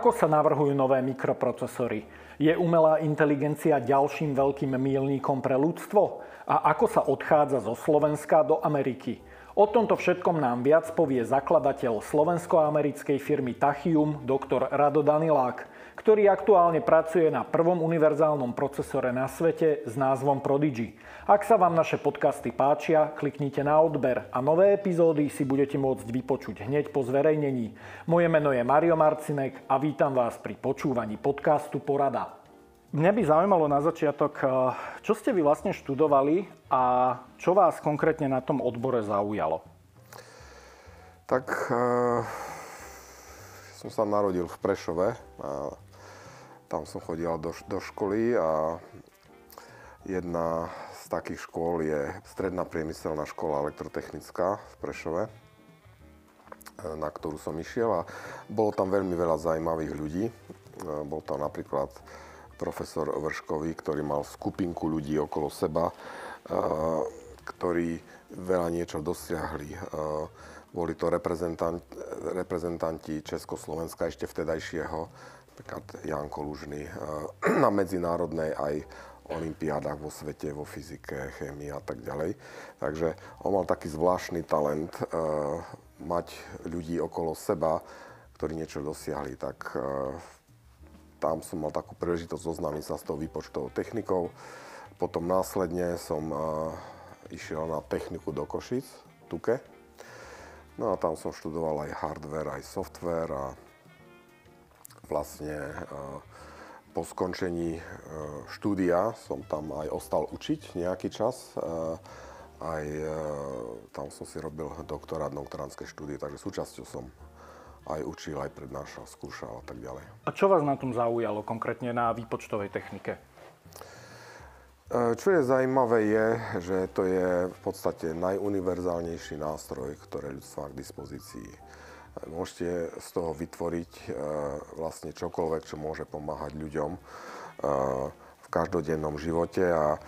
Ako sa navrhujú nové mikroprocesory? Je umelá inteligencia ďalším veľkým mílníkom pre ľudstvo? A ako sa odchádza zo Slovenska do Ameriky? O tomto všetkom nám viac povie zakladateľ slovensko-americkej firmy Tachium, doktor Rado Danilák ktorý aktuálne pracuje na prvom univerzálnom procesore na svete s názvom Prodigy. Ak sa vám naše podcasty páčia, kliknite na odber a nové epizódy si budete môcť vypočuť hneď po zverejnení. Moje meno je Mario Marcinek a vítam vás pri počúvaní podcastu Porada. Mňa by zaujímalo na začiatok, eh, čo ste vy vlastne študovali a čo vás konkrétne na tom odbore zaujalo? Tak uh, som sa narodil v Prešove. A tam som chodil do, do školy a jedna takých škôl je Stredná priemyselná škola elektrotechnická v Prešove, na ktorú som išiel a bolo tam veľmi veľa zaujímavých ľudí. Bol tam napríklad profesor Vrškový, ktorý mal skupinku ľudí okolo seba, ktorí veľa niečo dosiahli. Boli to reprezentanti Československa ešte vtedajšieho napríklad Janko Lužný eh, na medzinárodnej aj olimpiádach vo svete, vo fyzike, chémii a tak ďalej. Takže on mal taký zvláštny talent uh, mať ľudí okolo seba, ktorí niečo dosiahli. Tak uh, tam som mal takú príležitosť zoznámiť sa s tou výpočtovou technikou. Potom následne som uh, išiel na techniku do Košic, Tuke. No a tam som študoval aj hardware, aj software a vlastne e, po skončení e, štúdia som tam aj ostal učiť nejaký čas. E, aj tam som si robil doktorát, doktorantské štúdie, takže súčasťou som aj učil, aj prednášal, skúšal a tak ďalej. A čo vás na tom zaujalo konkrétne na výpočtovej technike? Čo je zaujímavé je, že to je v podstate najuniverzálnejší nástroj, ktoré ľudstvo má k dispozícii Môžete z toho vytvoriť e, vlastne čokoľvek, čo môže pomáhať ľuďom e, v každodennom živote a e,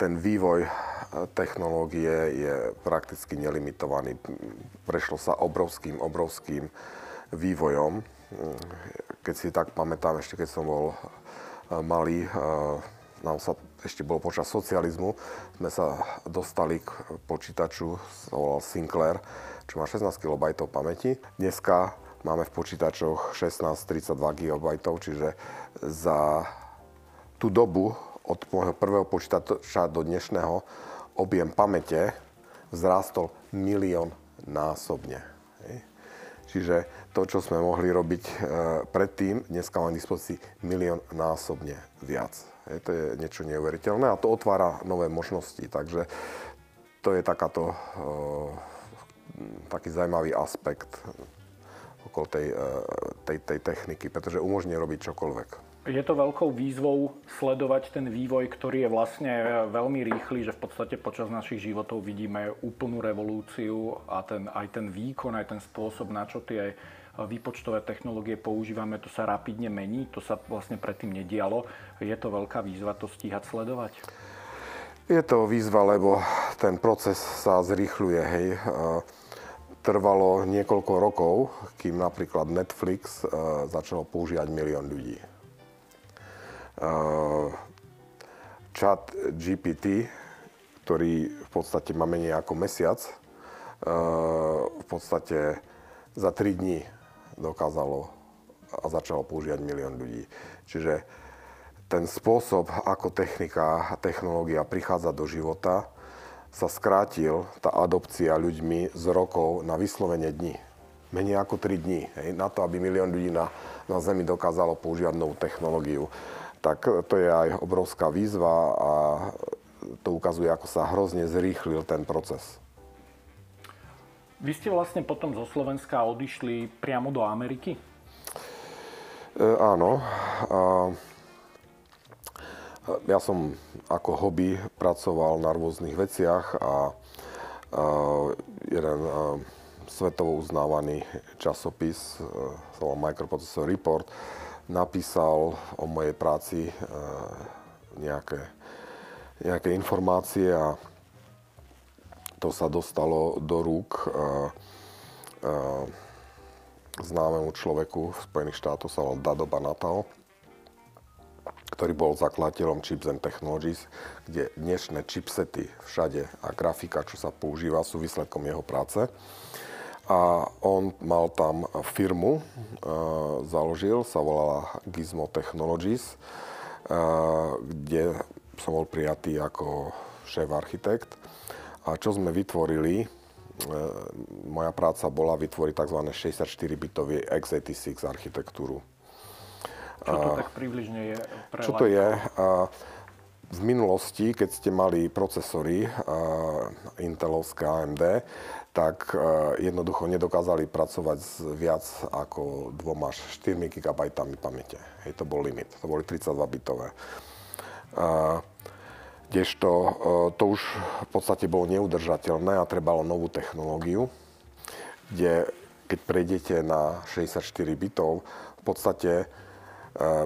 ten vývoj technológie je prakticky nelimitovaný. Prešlo sa obrovským, obrovským vývojom. Keď si tak pamätám, ešte keď som bol malý, nám sa ešte bolo počas socializmu, sme sa dostali k počítaču, sa volal Sinclair, čo má 16 KB pamäti. Dneska máme v počítačoch 16-32 GB, čiže za tú dobu od môjho prvého počítača do dnešného objem pamäte vzrástol milión násobne. Čiže to, čo sme mohli robiť e, predtým, dneska mám dispozícii milión násobne viac. To je niečo neuveriteľné a to otvára nové možnosti. Takže to je takáto e, taký zaujímavý aspekt okolo tej, e, tej, tej techniky, pretože umožní robiť čokoľvek. Je to veľkou výzvou sledovať ten vývoj, ktorý je vlastne veľmi rýchly, že v podstate počas našich životov vidíme úplnú revolúciu a ten, aj ten výkon, aj ten spôsob, na čo tie výpočtové technológie používame, to sa rapidne mení, to sa vlastne predtým nedialo. Je to veľká výzva to stíhať sledovať? Je to výzva, lebo ten proces sa zrýchľuje, hej trvalo niekoľko rokov, kým napríklad Netflix uh, začal používať milión ľudí. Uh, chat GPT, ktorý v podstate má menej ako mesiac, uh, v podstate za 3 dní dokázalo a začalo používať milión ľudí. Čiže ten spôsob, ako technika a technológia prichádza do života, sa skrátil tá adopcia ľuďmi z rokov na vyslovene dní. Menej ako 3 dní. Hej, na to, aby milión ľudí na, na Zemi dokázalo používať novú technológiu. Tak to je aj obrovská výzva a to ukazuje, ako sa hrozne zrýchlil ten proces. Vy ste vlastne potom zo Slovenska odišli priamo do Ameriky? E, áno. A ja som ako hobby pracoval na rôznych veciach a, jeden svetovo uznávaný časopis, e, sa volá Microprocessor Report, napísal o mojej práci e, nejaké, nejaké informácie a to sa dostalo do rúk a, známemu človeku v Spojených štátoch, sa volal Dado Banatao, ktorý bol zakladateľom Chips and Technologies, kde dnešné chipsety všade a grafika, čo sa používa, sú výsledkom jeho práce. A on mal tam firmu, uh, založil, sa volala Gizmo Technologies, uh, kde som bol prijatý ako šéf architekt. A čo sme vytvorili, uh, moja práca bola vytvoriť tzv. 64-bitový x86 architektúru. Čo to tak približne je? Pre čo to je? V minulosti, keď ste mali procesory Intelovské AMD, tak jednoducho nedokázali pracovať s viac ako 2 až 4 GB pamäte. Hej, to bol limit. To boli 32 bitové. Kdežto to už v podstate bolo neudržateľné a trebalo novú technológiu, kde keď prejdete na 64 bitov, v podstate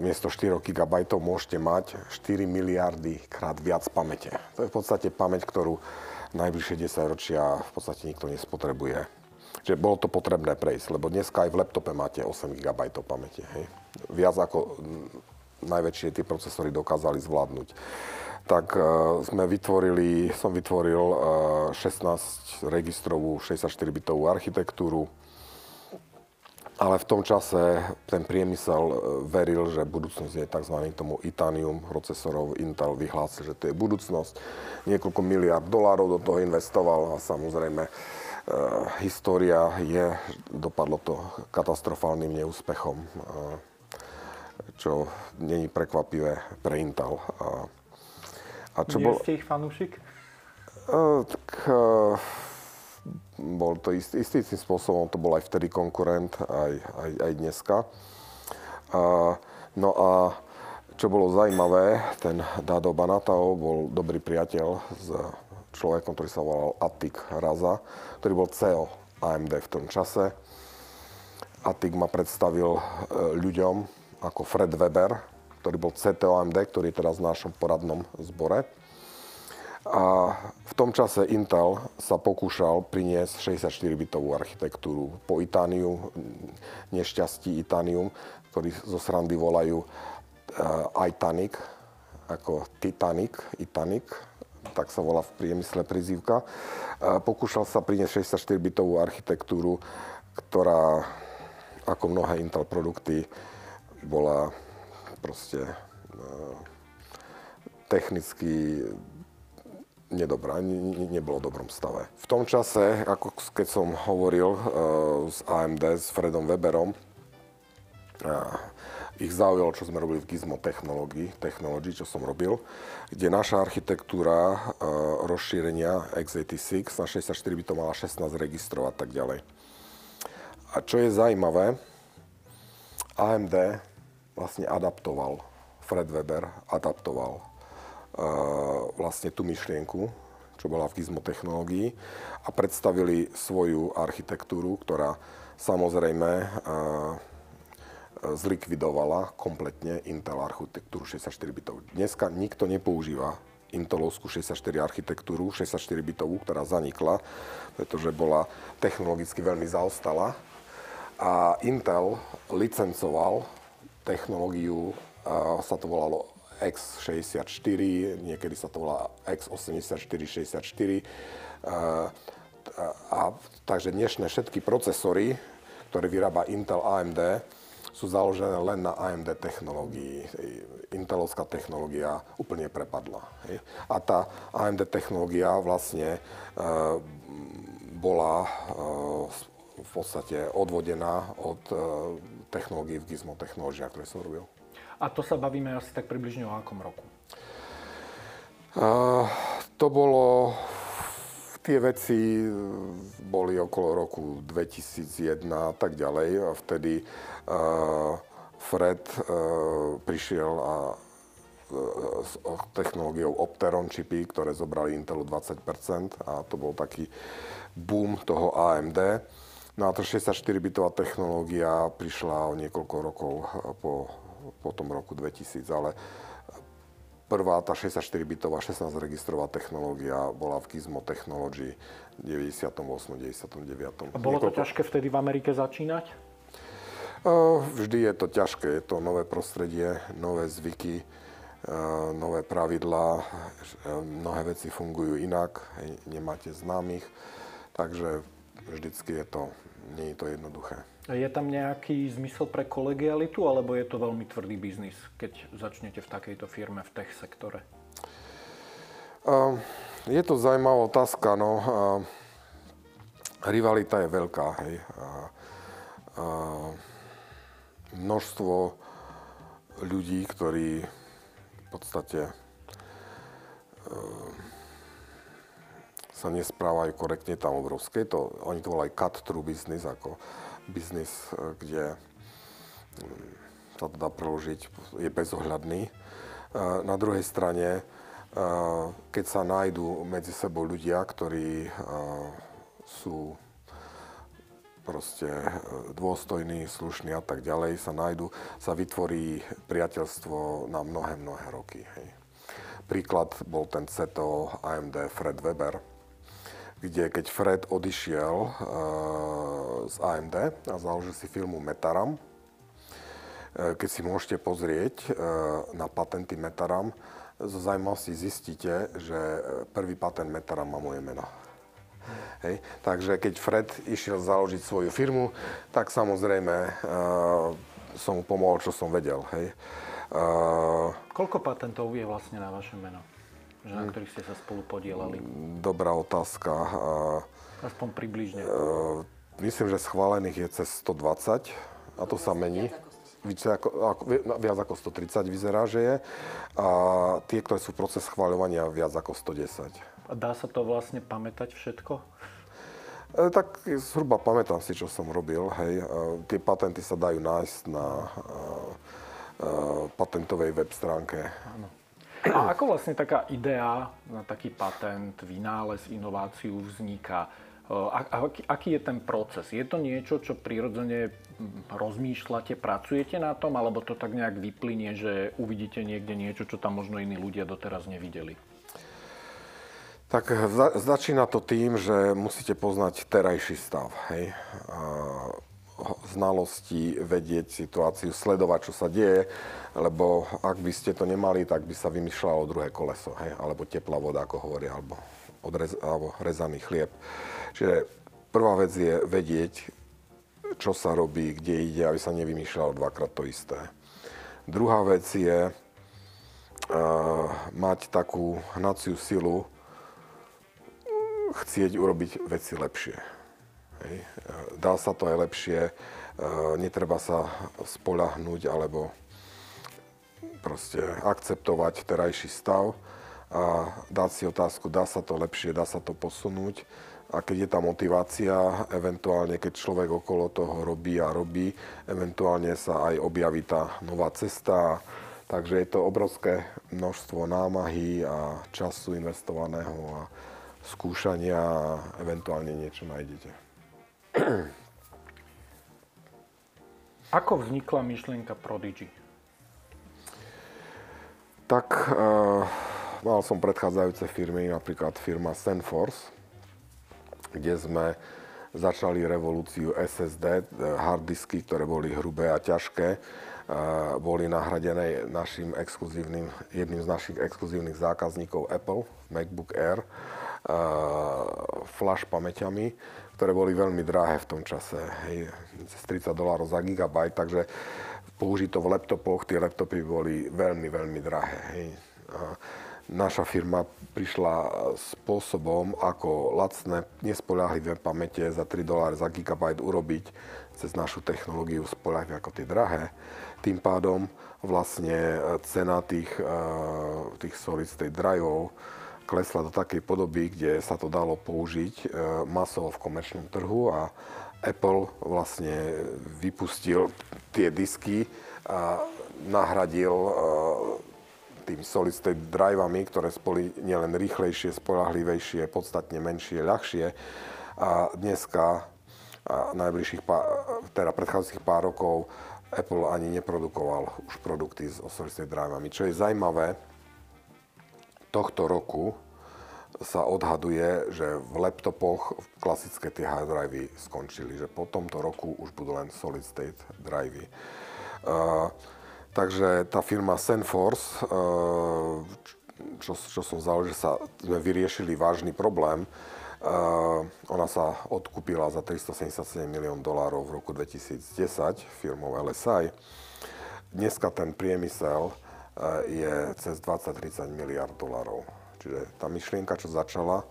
miesto 4 GB môžete mať 4 miliardy krát viac pamäte. To je v podstate pamäť, ktorú najbližšie 10 ročia v podstate nikto nespotrebuje. Čiže bolo to potrebné prejsť, lebo dneska aj v laptope máte 8 GB pamäte. Hej. Viac ako najväčšie tie procesory dokázali zvládnuť. Tak uh, sme vytvorili, som vytvoril uh, 16 registrovú 64-bitovú architektúru, ale v tom čase ten priemysel e, veril, že budúcnosť je tzv. tomu Itanium procesorov. Intel vyhlásil, že to je budúcnosť. Niekoľko miliard dolárov do toho investoval a samozrejme e, história je, dopadlo to katastrofálnym neúspechom, e, čo není prekvapivé pre Intel. A, a čo Nie bol... ste ich fanúšik? Tak, bol to istý, istým spôsobom, to bol aj vtedy konkurent, aj, aj, aj dneska. A, no a čo bolo zaujímavé, ten Dado Banatao bol dobrý priateľ s človekom, ktorý sa volal Atik Raza, ktorý bol CEO AMD v tom čase. Atik ma predstavil e, ľuďom ako Fred Weber, ktorý bol CTO AMD, ktorý je teraz v našom poradnom zbore. A v tom čase Intel sa pokúšal priniesť 64-bitovú architektúru po Itániu, nešťastí Itanium, ktorý zo srandy volajú uh, Itanic, ako Titanic, Itanic, tak sa volá v priemysle prizývka. Uh, pokúšal sa priniesť 64-bitovú architektúru, ktorá, ako mnohé Intel produkty, bola proste uh, technicky nedobrá, ne, nebolo v dobrom stave. V tom čase, ako keď som hovoril uh, s AMD, s Fredom Weberom, uh, ich zaujalo, čo sme robili v Gizmo Technology, Technology, čo som robil, kde naša architektúra uh, rozšírenia x86 na 64 by to mala 16 registrov a tak ďalej. A čo je zaujímavé, AMD vlastne adaptoval, Fred Weber adaptoval vlastne tú myšlienku, čo bola v Gizmo technológii a predstavili svoju architektúru, ktorá samozrejme zlikvidovala kompletne Intel architektúru 64 bitov. Dneska nikto nepoužíva Intelovskú 64 architektúru, 64 bitovú, ktorá zanikla, pretože bola technologicky veľmi zaostala. A Intel licencoval technológiu, sa to volalo X64, niekedy sa to volá X8464. A, a, takže dnešné všetky procesory, ktoré vyrába Intel AMD, sú založené len na AMD technológii. Intelovská technológia úplne prepadla. Hej. A tá AMD technológia vlastne e, bola e, v podstate odvodená od e, technológií v Gizmo Technology, ktoré som robil. A to sa bavíme asi tak približne o akom roku? Uh, to bolo... Tie veci boli okolo roku 2001 a tak ďalej. A vtedy uh, Fred uh, prišiel a s technológiou Opteron čipy, ktoré zobrali Intelu 20% a to bol taký boom toho AMD. No a to 64-bitová technológia prišla o niekoľko rokov po po tom roku 2000, ale prvá tá 64-bitová 16-registrová technológia bola v Gizmo Technology v 98. 99. A bolo to ťažké vtedy v Amerike začínať? Vždy je to ťažké, je to nové prostredie, nové zvyky, nové pravidlá, mnohé veci fungujú inak, nemáte známych, takže vždycky je to, nie je to jednoduché. Je tam nejaký zmysel pre kolegialitu, alebo je to veľmi tvrdý biznis, keď začnete v takejto firme v tech sektore? Je to zaujímavá otázka. No, rivalita je veľká. Hej. Množstvo ľudí, ktorí podstate e, sa nesprávajú korektne tam obrovské. To, oni to volajú cut-through business, ako biznis, e, kde mm, sa to dá preložiť, je bezohľadný. E, na druhej strane, keď sa nájdú medzi sebou ľudia, ktorí sú proste dôstojní, slušní a tak ďalej, sa nájdu, sa vytvorí priateľstvo na mnohé, mnohé roky. Hej. Príklad bol ten CTO AMD Fred Weber, kde keď Fred odišiel uh, z AMD a založil si firmu Metaram, uh, keď si môžete pozrieť uh, na patenty Metaram, zo zaujímavosti zistíte, že prvý patent Metaram má moje meno. Hej. Takže keď Fred išiel založiť svoju firmu, tak samozrejme som mu pomohol, čo som vedel. Hej. Koľko patentov je vlastne na vaše meno? Že na ktorých ste sa spolu podielali? Dobrá otázka. Uh, Aspoň približne. Uh, myslím, že schválených je cez 120 a to sa mení. Viac ako, ako, viac ako 130 vyzerá, že je. A tie, ktoré sú proces schváľovania, viac ako 110. A dá sa to vlastne pamätať všetko? E, tak zhruba pamätám si, čo som robil. Hej. E, tie patenty sa dajú nájsť na e, patentovej web stránke. Áno. A ako vlastne taká idea na taký patent, vynález, inováciu vzniká? A, aký, aký je ten proces? Je to niečo, čo prirodzene rozmýšľate, pracujete na tom, alebo to tak nejak vyplynie, že uvidíte niekde niečo, čo tam možno iní ľudia doteraz nevideli? Tak za, začína to tým, že musíte poznať terajší stav. Hej? A, znalosti, vedieť situáciu, sledovať, čo sa deje, lebo ak by ste to nemali, tak by sa vymýšľalo druhé koleso, hej? alebo teplá voda, ako hovoria, alebo, odrez, alebo rezaný chlieb. Čiže prvá vec je vedieť, čo sa robí, kde ide, aby sa nevymýšľalo dvakrát to isté. Druhá vec je uh, mať takú hnaciu silu, chcieť urobiť veci lepšie. Hej. Dá sa to aj lepšie, e, netreba sa spolahnúť alebo proste akceptovať terajší stav a dať si otázku, dá sa to lepšie, dá sa to posunúť. A keď je tá motivácia, eventuálne keď človek okolo toho robí a robí, eventuálne sa aj objaví tá nová cesta. Takže je to obrovské množstvo námahy a času investovaného a skúšania a eventuálne niečo nájdete. Ako vznikla myšlienka Prodigy? Tak uh, mal som predchádzajúce firmy, napríklad firma Senforce, kde sme začali revolúciu SSD, harddisky, ktoré boli hrubé a ťažké, boli nahradené našim exkluzívnym, jedným z našich exkluzívnych zákazníkov Apple, MacBook Air flash pamäťami, ktoré boli veľmi drahé v tom čase, hej, cez 30 dolárov za gigabyte, takže použiť to v laptopoch, tie laptopy boli veľmi, veľmi drahé. Hej. A naša firma prišla spôsobom, ako lacné, nespoľahlivé pamäte za 3 doláre za gigabyte urobiť cez našu technológiu spoľahlivé ako tie drahé. Tým pádom vlastne cena tých, tých solid state driveov klesla do takej podoby, kde sa to dalo použiť e, masovo v komerčnom trhu a Apple vlastne vypustil tie disky a nahradil e, tými solid state drivami, ktoré boli nielen rýchlejšie, spolahlivejšie, podstatne menšie, ľahšie. A dneska, a najbližších pár, teda predchádzajúcich pár rokov, Apple ani neprodukoval už produkty s solid drivami. Čo je zaujímavé, tohto roku sa odhaduje, že v laptopoch klasické tie hard drivey skončili, že po tomto roku už budú len solid state drivey. Uh, takže tá firma Senforce, uh, čo, čo som založil, že sa sme vyriešili vážny problém, Uh, ona sa odkúpila za 377 milión dolárov v roku 2010 firmou LSI. Dneska ten priemysel je cez 20-30 miliard dolárov. Čiže tá myšlienka, čo začala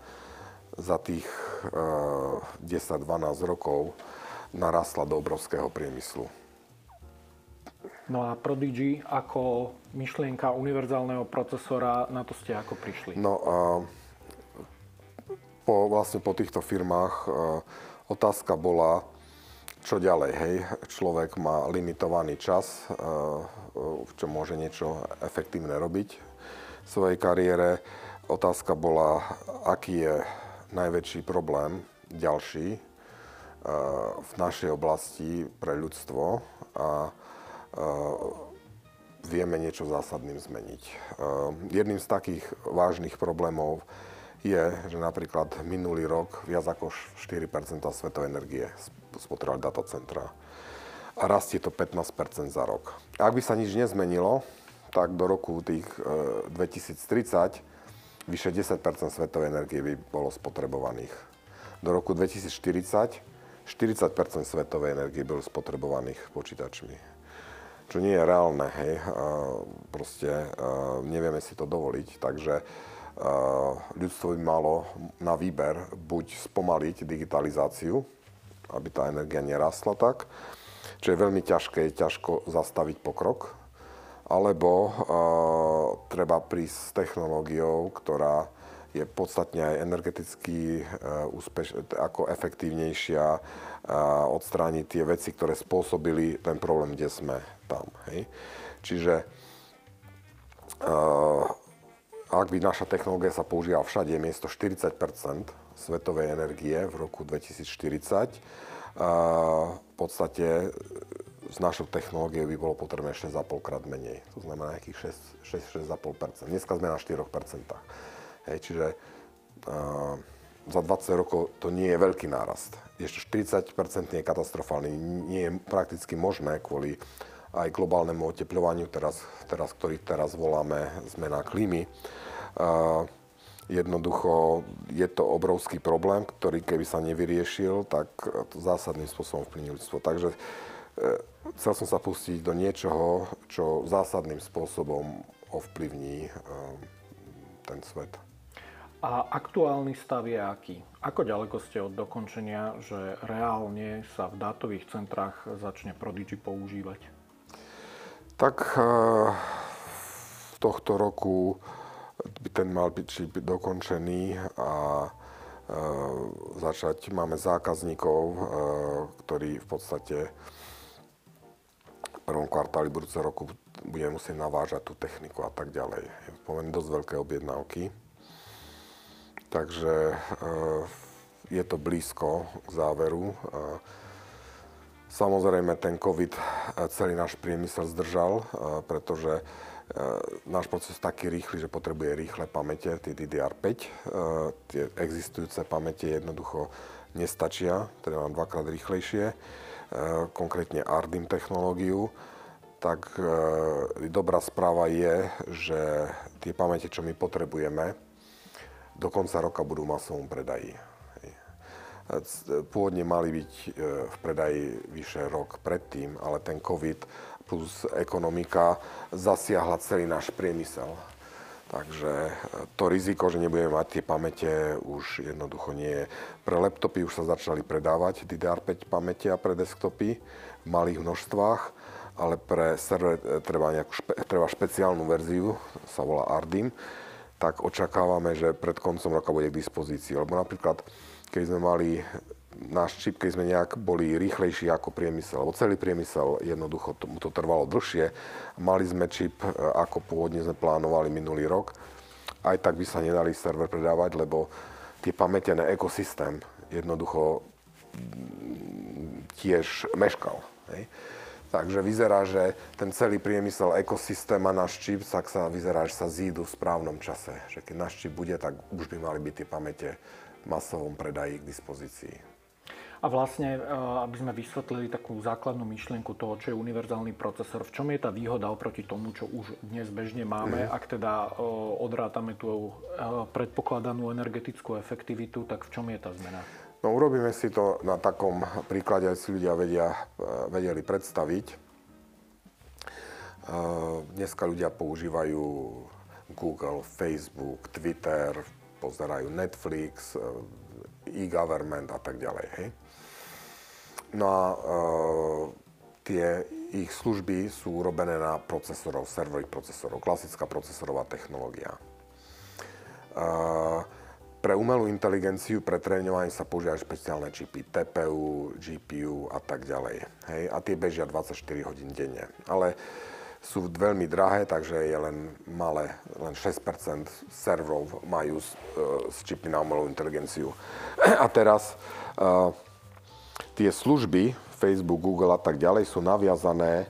za tých uh, eh, 10-12 rokov, narastla do obrovského priemyslu. No a Prodigy ako myšlienka univerzálneho procesora, na to ste ako prišli? No po, vlastne po týchto firmách uh, otázka bola, čo ďalej, hej. Človek má limitovaný čas, uh, čo môže niečo efektívne robiť v svojej kariére Otázka bola, aký je najväčší problém ďalší eh, v našej oblasti pre ľudstvo a eh, vieme niečo zásadným zmeniť. Eh, jedným z takých vážnych problémov je, že napríklad minulý rok viac ako 4% svetovej energie spotrebovali datacentra a rastie to 15% za rok. Ak by sa nič nezmenilo, tak do roku tých 2030 vyše 10 svetovej energie by bolo spotrebovaných. Do roku 2040 40 svetovej energie bolo spotrebovaných počítačmi. Čo nie je reálne, hej. Proste nevieme si to dovoliť, takže ľudstvo by malo na výber buď spomaliť digitalizáciu, aby tá energia nerastla tak, čo je veľmi ťažké, je ťažko zastaviť pokrok, alebo uh, treba prísť s technológiou, ktorá je podstatne aj energeticky uh, úspeš, ako efektívnejšia, uh, odstrániť tie veci, ktoré spôsobili ten problém, kde sme tam. Hej. Čiže uh, ak by naša technológia sa používala všade, miesto 40% svetovej energie v roku 2040, v podstate s našou technológiou by bolo potrebné 6,5 krát menej. To znamená nejakých 6-6,5%. Dneska sme na 4%. Hej, čiže za 20 rokov to nie je veľký nárast. Ešte 40% je katastrofálny. Nie je prakticky možné kvôli aj globálnemu oteplovaniu, teraz, teraz, ktorý teraz voláme zmena klímy. Jednoducho je to obrovský problém, ktorý keby sa nevyriešil, tak to zásadným spôsobom vplyvní ľudstvo. Takže E, chcel som sa pustiť do niečoho, čo zásadným spôsobom ovplyvní e, ten svet. A aktuálny stav je aký? Ako ďaleko ste od dokončenia, že reálne sa v dátových centrách začne Prodigy používať? Tak e, v tohto roku by ten mal byť dokončený a začať, máme zákazníkov, ktorí v podstate prvom kvartáli budúceho roku budeme musieť navážať tú techniku a tak ďalej. Je pomerne dosť veľké objednávky. Takže eh, je to blízko k záveru. Samozrejme, ten COVID eh, celý náš priemysel zdržal, eh, pretože náš proces je taký rýchly, že potrebuje rýchle pamäte, tie DDR5. Tie existujúce pamäte jednoducho nestačia, teda mám dvakrát rýchlejšie. Eh, konkrétne ARDIM technológiu, tak eh, dobrá správa je, že tie pamäte, čo my potrebujeme, do konca roka budú v masovom predaji. Pôvodne mali byť eh, v predaji vyše rok predtým, ale ten COVID plus ekonomika zasiahla celý náš priemysel. Takže e, to riziko, že nebudeme mať tie pamäte, už jednoducho nie je. Pre laptopy už sa začali predávať DDR5 pamäte a pre desktopy v malých množstvách, ale pre server e, treba, nejakú špe, treba špeciálnu verziu, sa volá ARDIM, tak očakávame, že pred koncom roka bude k dispozícii. Lebo napríklad, keď sme mali náš čip, keď sme nejak boli rýchlejší ako priemysel, lebo celý priemysel jednoducho tomu to trvalo dlhšie. Mali sme čip, e, ako pôvodne sme plánovali minulý rok. Aj tak by sa nedali server predávať, lebo tie pamätené ekosystém jednoducho mm, tiež meškal. Hej. Takže vyzerá, že ten celý priemysel, ekosystém a náš čip, tak sa vyzerá, že sa zídu v správnom čase. Že keď náš čip bude, tak už by mali byť tie pamäte masovom predaji k dispozícii. A vlastne, e, aby sme vysvetlili takú základnú myšlienku toho, čo je univerzálny procesor, v čom je tá výhoda oproti tomu, čo už dnes bežne máme, mm. ak teda e, odrátame tú e, predpokladanú energetickú efektivitu, tak v čom je tá zmena? No urobíme si to na takom príklade, aby si ľudia vedia, vedeli predstaviť. Dneska ľudia používajú Google, Facebook, Twitter, pozerajú Netflix, eh, e-government a tak ďalej. Hej? No a e, tie ich služby sú urobené na procesorov, serverových procesorov, klasická procesorová technológia. E, pre umelú inteligenciu, pre tréňovanie sa používajú špeciálne čipy, TPU, GPU a tak ďalej. Hej? A tie bežia 24 hodín denne. Ale sú veľmi drahé, takže je len malé, len 6% serverov majú s, e, s čipy na umelú inteligenciu. A teraz uh, tie služby, Facebook, Google a tak ďalej, sú naviazané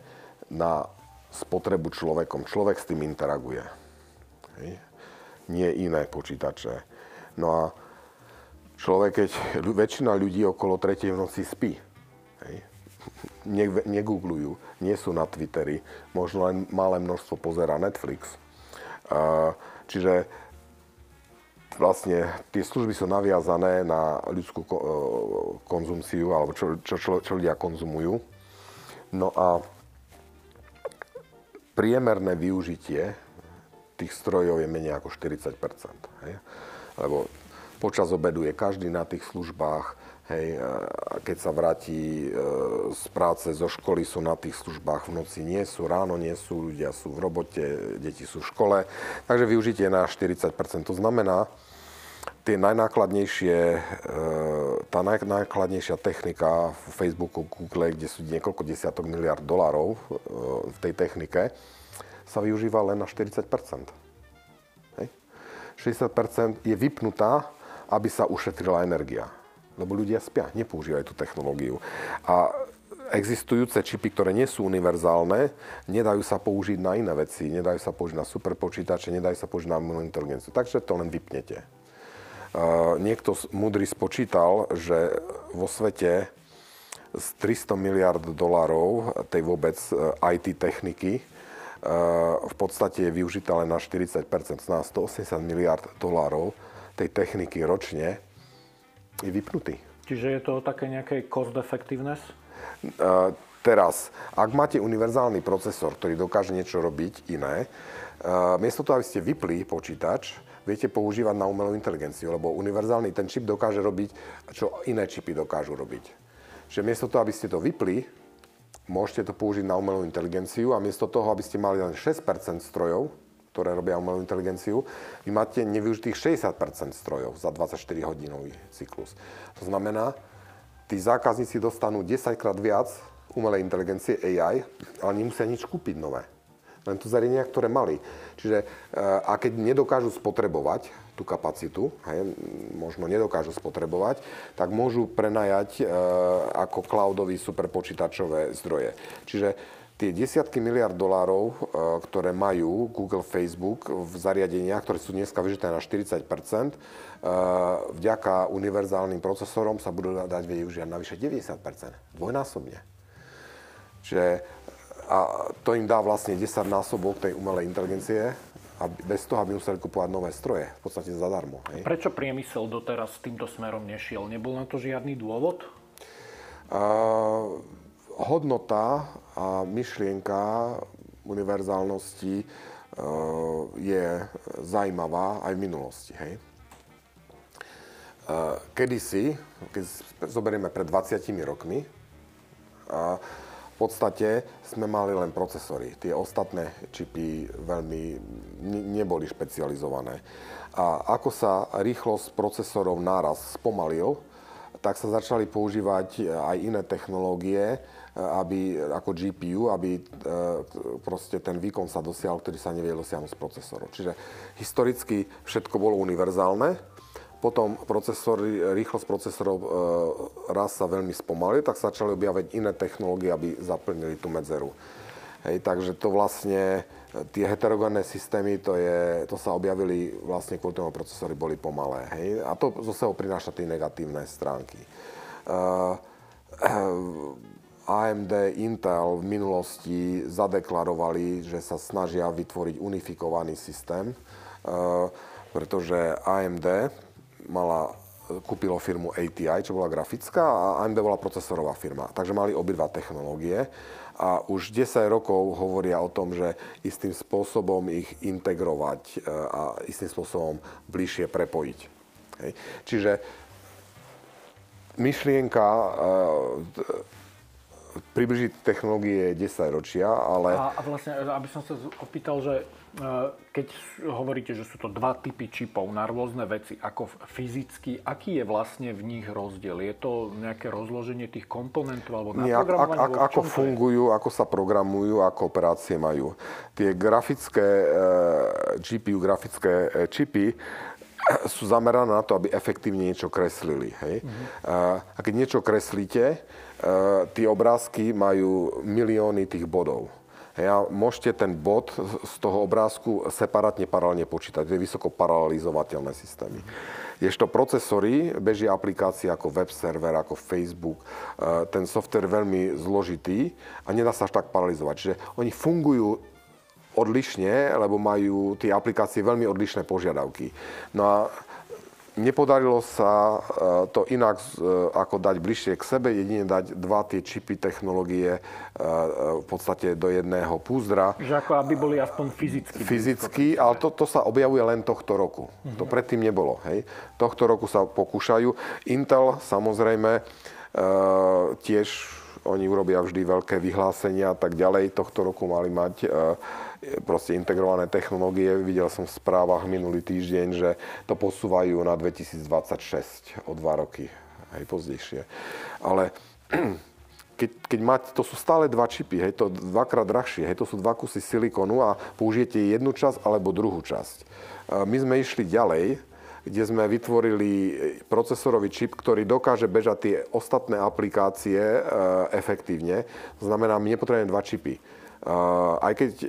na spotrebu človekom. Človek s tým interaguje. Hej? Nie iné počítače. No a človek, keď väčšina ľudí okolo 3. v noci spí, hej, ne, negooglujú, nie sú na Twitteri, možno len malé množstvo pozera Netflix. Čiže vlastne tie služby sú naviazané na ľudskú konzumciu, alebo čo, čo, čo, čo ľudia konzumujú. No a priemerné využitie tých strojov je menej ako 40 hej lebo počas obedu je každý na tých službách, hej, keď sa vráti e, z práce, zo školy sú na tých službách, v noci nie sú, ráno nie sú, ľudia sú v robote, deti sú v škole, takže využitie na 40%. To znamená, tie najnákladnejšie, e, tá najnákladnejšia technika v Facebooku, Google, kde sú niekoľko desiatok miliard dolárov e, v tej technike, sa využíva len na 40% 60% je vypnutá, aby sa ušetrila energia. Lebo ľudia spia, nepoužívajú tú technológiu. A existujúce čipy, ktoré nie sú univerzálne, nedajú sa použiť na iné veci, nedajú sa použiť na superpočítače, nedajú sa použiť na umelú inteligenciu. Takže to len vypnete. Uh, niekto múdry spočítal, že vo svete z 300 miliard dolárov tej vôbec uh, IT techniky v podstate je využitá len na 40% na 180 miliard dolárov tej techniky ročne je vypnutý. Čiže je to také nejaké cost effectiveness? Teraz, ak máte univerzálny procesor, ktorý dokáže niečo robiť iné, miesto toho, aby ste vypli počítač, viete používať na umelú inteligenciu, lebo univerzálny ten čip dokáže robiť, čo iné čipy dokážu robiť. Čiže miesto toho, aby ste to vypli, môžete to použiť na umelú inteligenciu a miesto toho, aby ste mali len 6% strojov, ktoré robia umelú inteligenciu, vy máte nevyužitých 60% strojov za 24-hodinový cyklus. To znamená, tí zákazníci dostanú 10 krát viac umelej inteligencie AI, ale nemusia nič kúpiť nové. Len to zariadenia, ktoré mali. Čiže, eh, a keď nedokážu spotrebovať tú kapacitu, hej, možno nedokážu spotrebovať, tak môžu prenajať e, ako cloudový superpočítačové zdroje. Čiže tie desiatky miliard dolárov, e, ktoré majú Google, Facebook v zariadeniach, ktoré sú dneska vyžité na 40 e, vďaka univerzálnym procesorom sa budú dať využiť navyše 90% dvojnásobne. Čiže a to im dá vlastne 10 násobok tej umelej inteligencie, aby, bez toho, aby museli kupovať nové stroje, v podstate zadarmo. Hej. Prečo priemysel doteraz týmto smerom nešiel? Nebol na to žiadny dôvod? Uh, hodnota a myšlienka univerzálnosti uh, je zaujímavá aj v minulosti. Hej. Uh, kedysi, keď zoberieme pred 20 rokmi, uh, podstate sme mali len procesory. Tie ostatné čipy veľmi neboli špecializované. A ako sa rýchlosť procesorov náraz spomalil, tak sa začali používať aj iné technológie, aby, ako GPU, aby e, proste ten výkon sa dosiahol, ktorý sa nevie dosiahnuť z procesorov. Čiže historicky všetko bolo univerzálne, potom procesory, rýchlosť procesorov e, raz sa veľmi spomalili, tak sa začali objaviť iné technológie, aby zaplnili tú medzeru. Hej, takže to vlastne, tie heterogénne systémy, to, je, to sa objavili vlastne kvôli tomu procesory boli pomalé. Hej, a to zase prináša tie negatívne stránky. Uh, AMD, Intel v minulosti zadeklarovali, že sa snažia vytvoriť unifikovaný systém, uh, pretože AMD mala kúpilo firmu ATI, čo bola grafická, a AMD bola procesorová firma. Takže mali obidva technológie a už 10 rokov hovoria o tom, že istým spôsobom ich integrovať e, a istým spôsobom bližšie prepojiť. Hej. Čiže myšlienka e, približiť technológie 10 ročia, ale... A, a vlastne, aby som sa opýtal, že keď hovoríte, že sú to dva typy čipov na rôzne veci, ako fyzicky, aký je vlastne v nich rozdiel? Je to nejaké rozloženie tých komponentov alebo Nie, ak, ak, ak, ako fungujú, ako sa programujú, ako operácie majú. Tie grafické e, GPU, grafické e, čipy, sú zamerané na to, aby efektívne niečo kreslili. Hej? Mm-hmm. A keď niečo kreslíte, e, tie obrázky majú milióny tých bodov. Hej, a môžete ten bod z toho obrázku separátne paralelne počítať. To je vysoko paralelizovateľné systémy. Ježto procesory beží aplikácie ako web server, ako Facebook. E, ten software je veľmi zložitý a nedá sa až tak paralizovať. Čiže oni fungujú odlišne, lebo majú tie aplikácie veľmi odlišné požiadavky. No a Nepodarilo sa e, to inak e, ako dať bližšie k sebe, jedine dať dva tie čipy technológie e, v podstate do jedného púzdra. Že ako aby boli aspoň fyzicky. Fyzicky, ale to, to sa objavuje len tohto roku. Uh-huh. To predtým nebolo. Hej. Tohto roku sa pokúšajú. Intel samozrejme tiež oni urobia vždy veľké vyhlásenia a tak ďalej. Tohto roku mali mať proste integrované technológie. Videl som v správach minulý týždeň, že to posúvajú na 2026 o dva roky, aj pozdejšie. Ale keď, keď máte, to sú stále dva čipy, hej, to dvakrát drahšie, hej, to sú dva kusy silikonu a použijete jednu časť alebo druhú časť. My sme išli ďalej, kde sme vytvorili procesorový čip, ktorý dokáže bežať tie ostatné aplikácie e, efektívne. To znamená, my nepotrebujeme dva čipy aj keď e,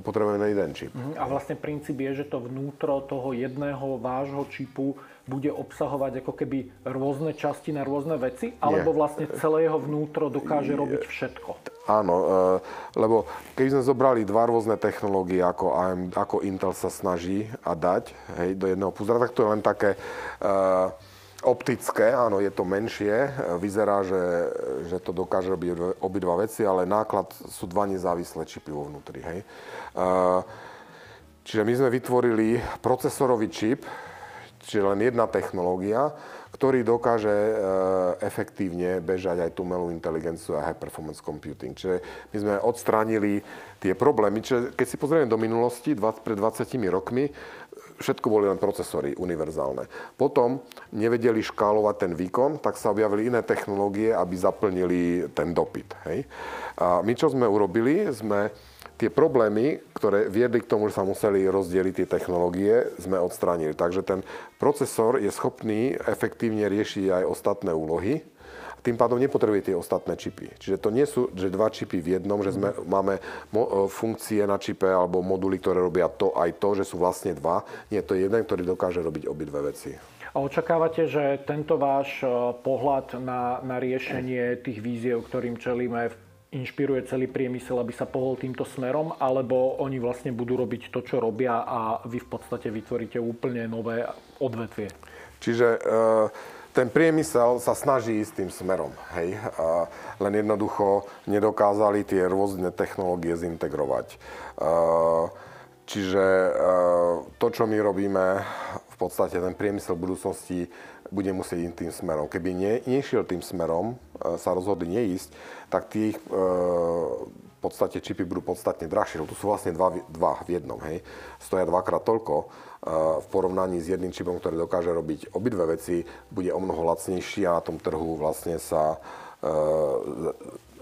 potrebujeme jeden čip. Mhm, a vlastne princíp je, že to vnútro toho jedného vášho čipu bude obsahovať ako keby rôzne časti na rôzne veci, alebo Nie. vlastne celé jeho vnútro dokáže robiť všetko? Áno, e, lebo keď sme zobrali dva rôzne technológie, ako, AM, ako Intel sa snaží a dať hej, do jedného púzdra, tak to je len také uh, Optické, áno, je to menšie. Vyzerá, že, že to dokáže robiť obidva veci, ale náklad sú dva nezávislé čipy vo vnútri. Hej. Čiže my sme vytvorili procesorový čip, čiže len jedna technológia, ktorý dokáže e, efektívne bežať aj tú umelú inteligenciu a high performance computing. Čiže my sme odstránili tie problémy. Čiže keď si pozrieme do minulosti, 20, pred 20 rokmi, všetko boli len procesory univerzálne. Potom nevedeli škálovať ten výkon, tak sa objavili iné technológie, aby zaplnili ten dopyt. Hej? A my čo sme urobili, sme tie problémy, ktoré viedli k tomu, že sa museli rozdeliť tie technológie, sme odstránili. Takže ten procesor je schopný efektívne riešiť aj ostatné úlohy. Tým pádom nepotrebuje tie ostatné čipy. Čiže to nie sú že dva čipy v jednom, že sme, máme mo, e, funkcie na čipe alebo moduly, ktoré robia to aj to, že sú vlastne dva. Nie, to je jeden, ktorý dokáže robiť obidve veci. A očakávate, že tento váš e, pohľad na, na riešenie tých víziev, ktorým čelíme, inšpiruje celý priemysel, aby sa pohol týmto smerom, alebo oni vlastne budú robiť to, čo robia a vy v podstate vytvoríte úplne nové odvetvie? Čiže uh ten priemysel sa snaží ísť tým smerom, hej. Len jednoducho nedokázali tie rôzne technológie zintegrovať. Čiže to, čo my robíme, v podstate ten priemysel budúcnosti bude musieť ísť tým smerom. Keby ne, nešiel tým smerom, sa rozhodli neísť, tak tých v podstate čipy budú podstatne drahšie. Tu sú vlastne dva, dva v jednom, hej. Stoja dvakrát toľko v porovnaní s jedným čipom, ktorý dokáže robiť obidve veci, bude o mnoho lacnejší a na tom trhu vlastne sa e,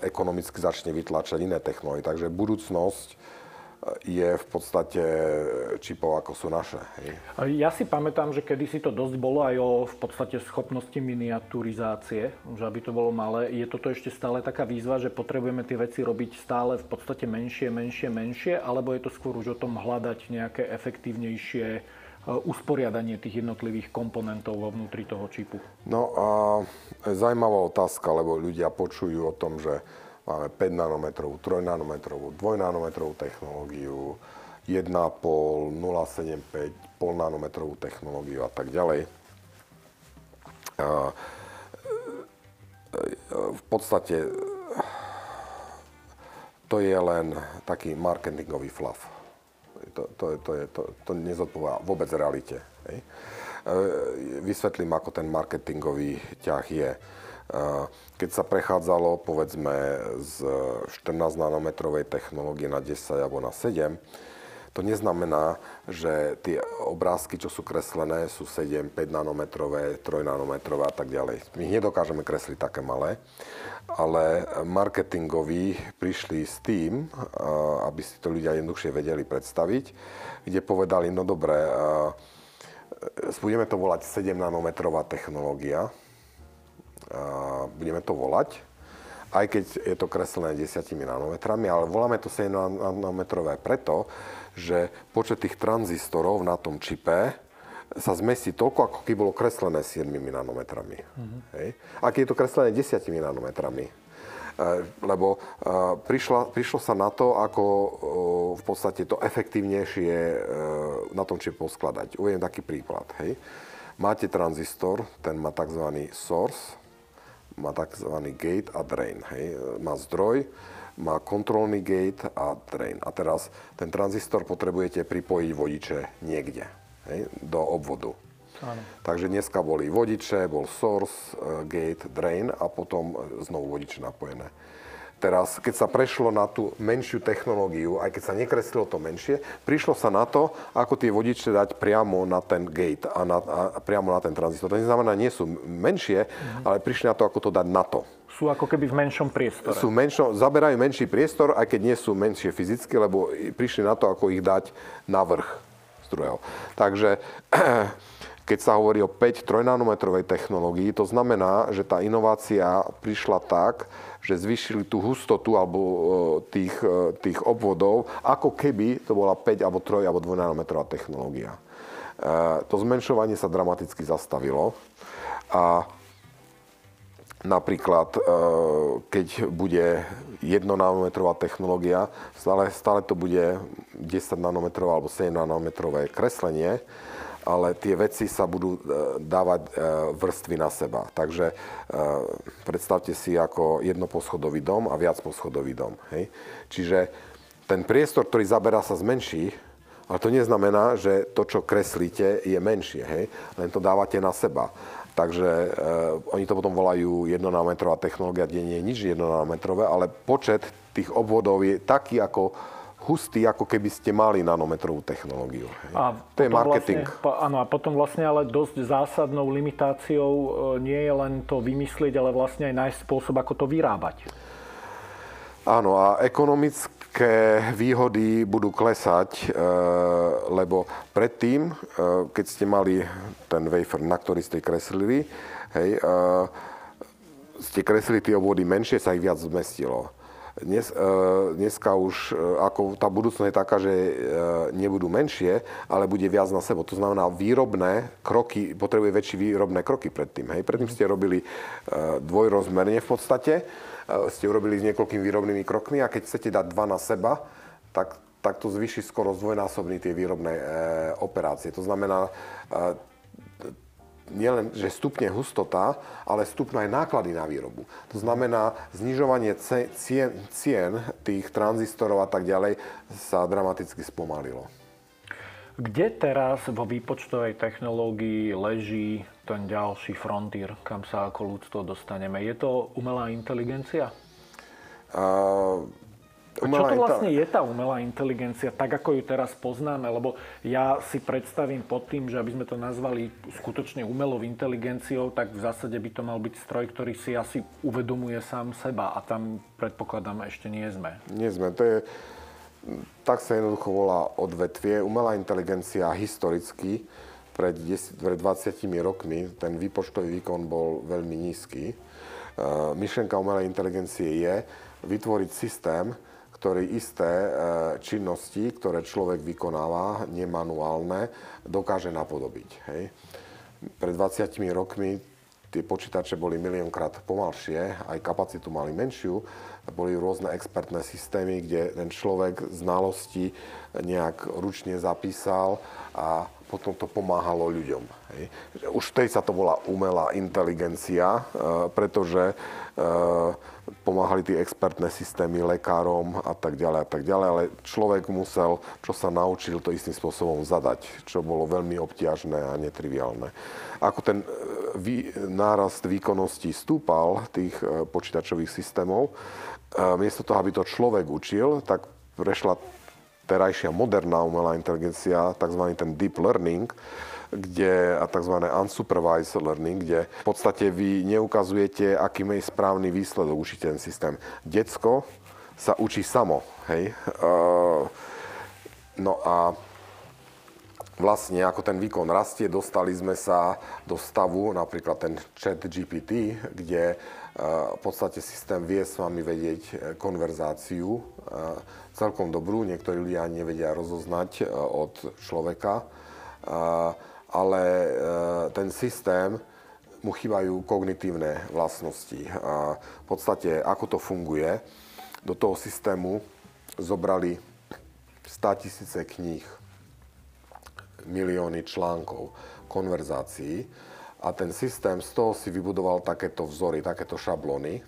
ekonomicky začne vytlačať iné technológie. Takže budúcnosť je v podstate čipov, ako sú naše. Hej. Ja si pamätám, že kedysi to dosť bolo aj o v podstate schopnosti miniaturizácie, že aby to bolo malé. Je toto ešte stále taká výzva, že potrebujeme tie veci robiť stále v podstate menšie, menšie, menšie, alebo je to skôr už o tom hľadať nejaké efektívnejšie e, usporiadanie tých jednotlivých komponentov vo vnútri toho čipu? No a zaujímavá otázka, lebo ľudia počujú o tom, že Máme 5 nanometrovú, 3 nanometrovú, 2 nanometrovú technológiu, 1,5, 0,75, pol nanometrovú technológiu a tak ďalej. A, v podstate to je len taký marketingový fluff. To, to, to, je, to, to nezodpovedá vôbec realite. Hej. Vysvetlím, ako ten marketingový ťah je keď sa prechádzalo povedzme z 14 nanometrovej technológie na 10 alebo na 7, to neznamená, že tie obrázky, čo sú kreslené, sú 7, 5 nanometrové, 3 nanometrové a tak ďalej. My ich nedokážeme kresliť také malé, ale marketingoví prišli s tým, aby si to ľudia jednoduchšie vedeli predstaviť, kde povedali, no dobre, budeme to volať 7 nanometrová technológia, budeme to volať, aj keď je to kreslené 10 nanometrami, ale voláme to 7 nanometrové preto, že počet tých tranzistorov na tom čipe sa zmestí toľko, ako keby bolo kreslené 7 nanometrami. Mm-hmm. Hej? A keď je to kreslené 10 nanometrami, e, lebo e, prišla, prišlo sa na to, ako e, v podstate to efektívnejšie na tom čipe poskladať. Uvediem taký príklad. Hej? Máte tranzistor, ten má tzv. source, má tzv. gate a drain. Hej. Má zdroj, má kontrolný gate a drain. A teraz ten tranzistor potrebujete pripojiť vodiče niekde, hej, do obvodu. Áno. Takže dneska boli vodiče, bol source, eh, gate, drain a potom znovu vodiče napojené. Teraz, keď sa prešlo na tú menšiu technológiu, aj keď sa nekreslilo to menšie, prišlo sa na to, ako tie vodiče dať priamo na ten gate a, na, a priamo na ten tranzistor. To neznamená, nie sú menšie, mm-hmm. ale prišli na to, ako to dať na to. Sú ako keby v menšom priestore. Sú menšo, zaberajú menší priestor, aj keď nie sú menšie fyzicky, lebo prišli na to, ako ich dať na vrch zdrojov. Takže keď sa hovorí o 5 trojnanometrovej technológii, to znamená, že tá inovácia prišla tak, že zvýšili tú hustotu alebo e, tých, e, tých obvodov, ako keby to bola 5 alebo 3 alebo 2 nanometrová technológia. E, to zmenšovanie sa dramaticky zastavilo a Napríklad, keď bude 1 nanometrová technológia, stále, stále to bude 10 nanometrové alebo 7 nanometrové kreslenie, ale tie veci sa budú e, dávať e, vrstvy na seba. Takže e, predstavte si ako jednoposchodový dom a viacposchodový dom. Hej? Čiže ten priestor, ktorý zaberá, sa zmenší, ale to neznamená, že to, čo kreslíte, je menšie. Hej? Len to dávate na seba. Takže e, oni to potom volajú jednonámetrová technológia, kde nie je nič jednonámetrové, ale počet tých obvodov je taký, ako hustý, ako keby ste mali nanometrovú technológiu. A to je marketing. Vlastne, áno, a potom vlastne ale dosť zásadnou limitáciou e, nie je len to vymyslieť, ale vlastne aj nájsť spôsob, ako to vyrábať. Áno, a ekonomické výhody budú klesať, e, lebo predtým, e, keď ste mali ten wafer, na ktorý ste kreslili, hej, ste kreslili tie obvody menšie, sa ich viac zmestilo dnes, e, dneska už e, ako tá budúcnosť je taká, že e, nebudú menšie, ale bude viac na sebo. To znamená, výrobné kroky, potrebuje väčšie výrobné kroky predtým. Hej? Predtým ste robili dvojrozmerne v podstate, ste urobili s niekoľkými výrobnými krokmi a keď chcete dať dva na seba, tak, tak to zvýši skoro zdvojnásobný tie výrobné e, operácie. To znamená, e, nielen, že stupne hustota, ale stupnú aj náklady na výrobu. To znamená, znižovanie cien, cien tých tranzistorov a tak ďalej sa dramaticky spomalilo. Kde teraz vo výpočtovej technológii leží ten ďalší frontier, kam sa ako ľudstvo dostaneme? Je to umelá inteligencia? Uh, Umelá čo to vlastne je tá umelá inteligencia, tak ako ju teraz poznáme? Lebo ja si predstavím pod tým, že aby sme to nazvali skutočne umelou inteligenciou, tak v zásade by to mal byť stroj, ktorý si asi uvedomuje sám seba a tam predpokladám ešte nie sme. Nie sme. To je, Tak sa jednoducho volá odvetvie. Umelá inteligencia historicky pred, 10, pred 20 rokmi ten výpočtový výkon bol veľmi nízky. Uh, myšlenka umelej inteligencie je vytvoriť systém, ktorý isté uh, činnosti, ktoré človek vykonáva, nemanuálne, dokáže napodobiť. Hej. Pred 20 rokmi tie počítače boli miliónkrát pomalšie, aj kapacitu mali menšiu, boli rôzne expertné systémy, kde ten človek znalosti nejak ručne zapísal a potom to pomáhalo ľuďom. Hej. Už vtedy sa to volá umelá inteligencia, e, pretože e, pomáhali tie expertné systémy lekárom a tak ďalej a tak ďalej, ale človek musel, čo sa naučil, to istým spôsobom zadať, čo bolo veľmi obťažné a netriviálne. Ako ten e, nárast výkonnosti stúpal tých počítačových systémov, miesto toho, aby to človek učil, tak prešla terajšia moderná umelá inteligencia, tzv. ten deep learning, kde, a tzv. unsupervised learning, kde v podstate vy neukazujete, aký je správny výsledok, učíte ten systém. Decko sa učí samo, hej. Uh, no a vlastne ako ten výkon rastie, dostali sme sa do stavu, napríklad ten chat GPT, kde v podstate systém vie s vami vedieť e, konverzáciu e, celkom dobrú. Niektorí ľudia nevedia rozoznať e, od človeka, ale ten systém mu chýbajú kognitívne vlastnosti. V podstate, ako to funguje, do toho systému zobrali 100 tisíce kníh, milióny článkov, konverzácií a ten systém z toho si vybudoval takéto vzory, takéto šablóny.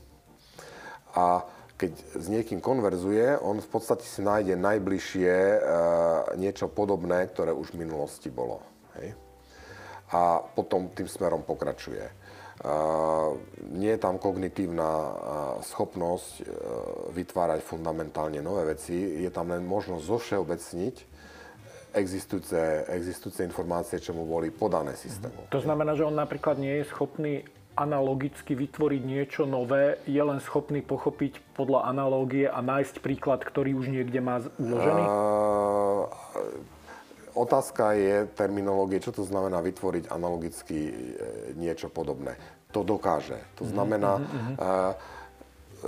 A keď s niekým konverzuje, on v podstate si nájde najbližšie e, niečo podobné, ktoré už v minulosti bolo. Hej? A potom tým smerom pokračuje. E, nie je tam kognitívna e, schopnosť e, vytvárať fundamentálne nové veci, je tam len možnosť zovšeobecniť existujúce, existujúce informácie, čo mu boli podané systémom. To znamená, že on napríklad nie je schopný analogicky vytvoriť niečo nové, je len schopný pochopiť podľa analógie a nájsť príklad, ktorý už niekde má uložený? Uh, otázka je terminológie, čo to znamená vytvoriť analogicky e, niečo podobné. To dokáže. To mhm, znamená, uh-huh, uh,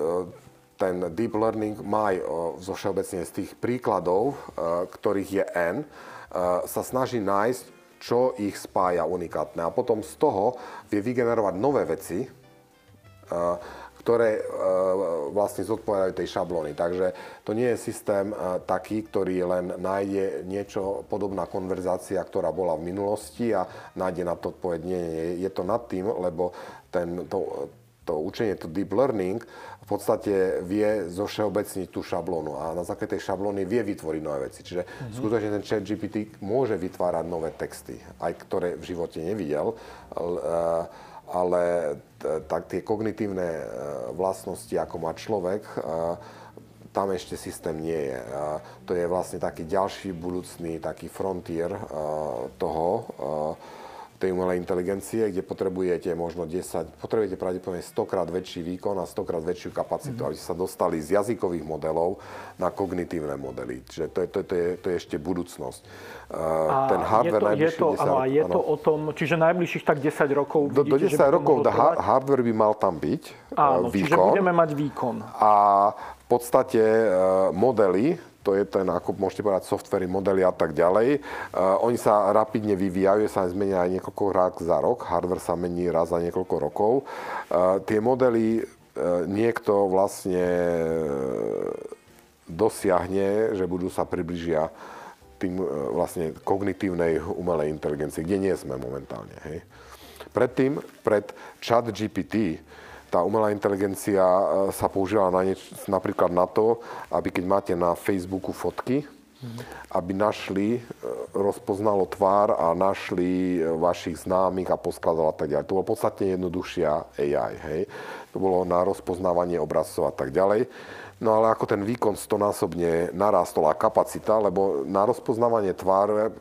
uh, ten deep learning má aj zo všeobecne z tých príkladov, e, ktorých je N, e, sa snaží nájsť, čo ich spája unikátne. A potom z toho vie vygenerovať nové veci, e, ktoré vlastne zodpovedajú tej šablóny. Takže to nie je systém taký, ktorý len nájde niečo, podobná konverzácia, ktorá bola v minulosti a nájde na to odpoveď. Nie, nie, je to nad tým, lebo ten, to, to učenie, to deep learning, v podstate vie zo všeobecniť tú šablónu a na základe tej šablóny vie vytvoriť nové veci. Čiže mm-hmm. skutočne ten chat GPT môže vytvárať nové texty, aj ktoré v živote nevidel, ale tak tie kognitívne e, vlastnosti, ako má človek, e, tam ešte systém nie je. To je vlastne taký ďalší budúcný taký frontier e, toho, tej umelej inteligencie, kde potrebujete možno 10, potrebujete pravdepodobne 100 krát väčší výkon a 100 krát väčšiu kapacitu, mm. aby sa dostali z jazykových modelov na kognitívne modely. Čiže to je, to, to je, to je ešte budúcnosť. Uh, ten hardware je to, je to, 10, áno, je to o tom, čiže najbližších tak 10 rokov do, vidíte, do 10 rokov ha- hardware by mal tam byť. Áno, výkon, čiže budeme mať výkon. A v podstate uh, modely, to je ten, ako môžete povedať, softvery, modely a tak ďalej. Uh, oni sa rapidne vyvíjajú, sa zmenia aj niekoľko rák za rok, hardware sa mení raz za niekoľko rokov. Uh, tie modely uh, niekto vlastne dosiahne, že budú sa približia tým vlastne kognitívnej umelej inteligencii, kde nie sme momentálne. Hej. Predtým, pred chat GPT, tá umelá inteligencia e, sa používa na nieč, napríklad na to, aby keď máte na Facebooku fotky, aby našli, e, rozpoznalo tvár a našli e, vašich známych a poskladalo a tak ďalej. To bolo podstatne jednoduchšia AI, hej. To bolo na rozpoznávanie obrazcov a tak ďalej. No ale ako ten výkon stonásobne narastol a kapacita, lebo na rozpoznávanie tváre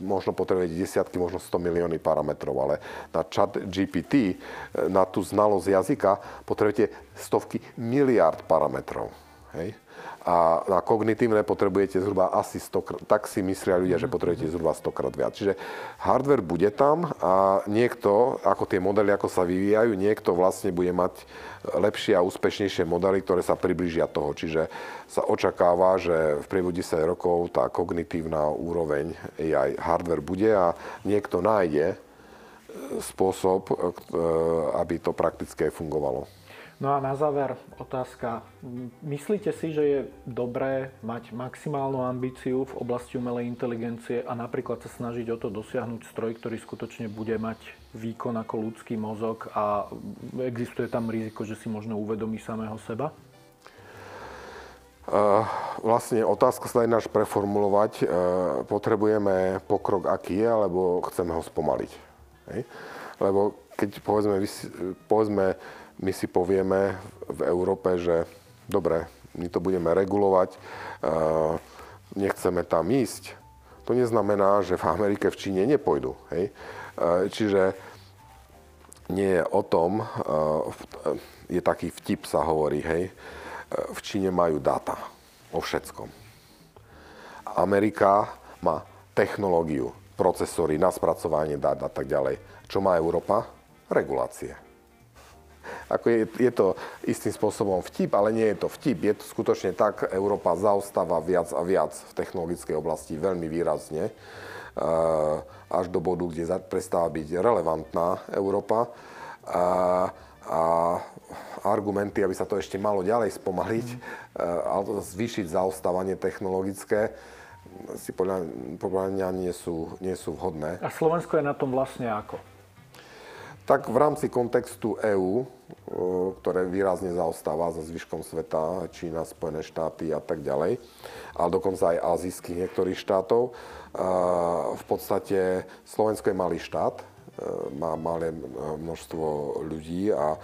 možno potrebujete desiatky, možno 100 milióny parametrov, ale na chat GPT, na tú znalosť jazyka potrebujete stovky miliard parametrov. Hej? A na kognitívne potrebujete zhruba asi 100 tak si myslia ľudia, že potrebujete zhruba 100 krát viac. Čiže hardware bude tam a niekto, ako tie modely, ako sa vyvíjajú, niekto vlastne bude mať lepšie a úspešnejšie modely, ktoré sa približia toho. Čiže sa očakáva, že v priebehu 10 rokov tá kognitívna úroveň aj hardware bude a niekto nájde spôsob, e, aby to prakticky fungovalo. No a na záver otázka. Myslíte si, že je dobré mať maximálnu ambíciu v oblasti umelej inteligencie a napríklad sa snažiť o to dosiahnuť stroj, ktorý skutočne bude mať výkon ako ľudský mozog a existuje tam riziko, že si možno uvedomí samého seba? Uh, vlastne otázka sa ináč preformulovať. Uh, potrebujeme pokrok aký je, alebo chceme ho spomaliť. Hej? Lebo keď povedzme, povedzme my si povieme v Európe, že dobre, my to budeme regulovať, nechceme tam ísť, to neznamená, že v Amerike, v Číne nepôjdu. Hej? Čiže nie je o tom, je taký vtip sa hovorí, hej, v Číne majú dáta o všetkom. Amerika má technológiu, procesory na spracovanie dát a tak ďalej. Čo má Európa? Regulácie. Ako je, je to istým spôsobom vtip, ale nie je to vtip. Je to skutočne tak, Európa zaostáva viac a viac v technologickej oblasti veľmi výrazne eh, až do bodu, kde prestáva byť relevantná Európa. A, a argumenty, aby sa to ešte malo ďalej spomaliť, mm. ale zvýšiť zaostávanie technologické, si podľa, podľa mňa nie sú, nie sú vhodné. A Slovensko je na tom vlastne ako? Tak v rámci kontextu EÚ, ktoré výrazne zaostáva za zvyškom sveta, Čína, Spojené štáty a tak ďalej, ale dokonca aj azijských niektorých štátov, v podstate Slovensko je malý štát, e, má malé množstvo ľudí a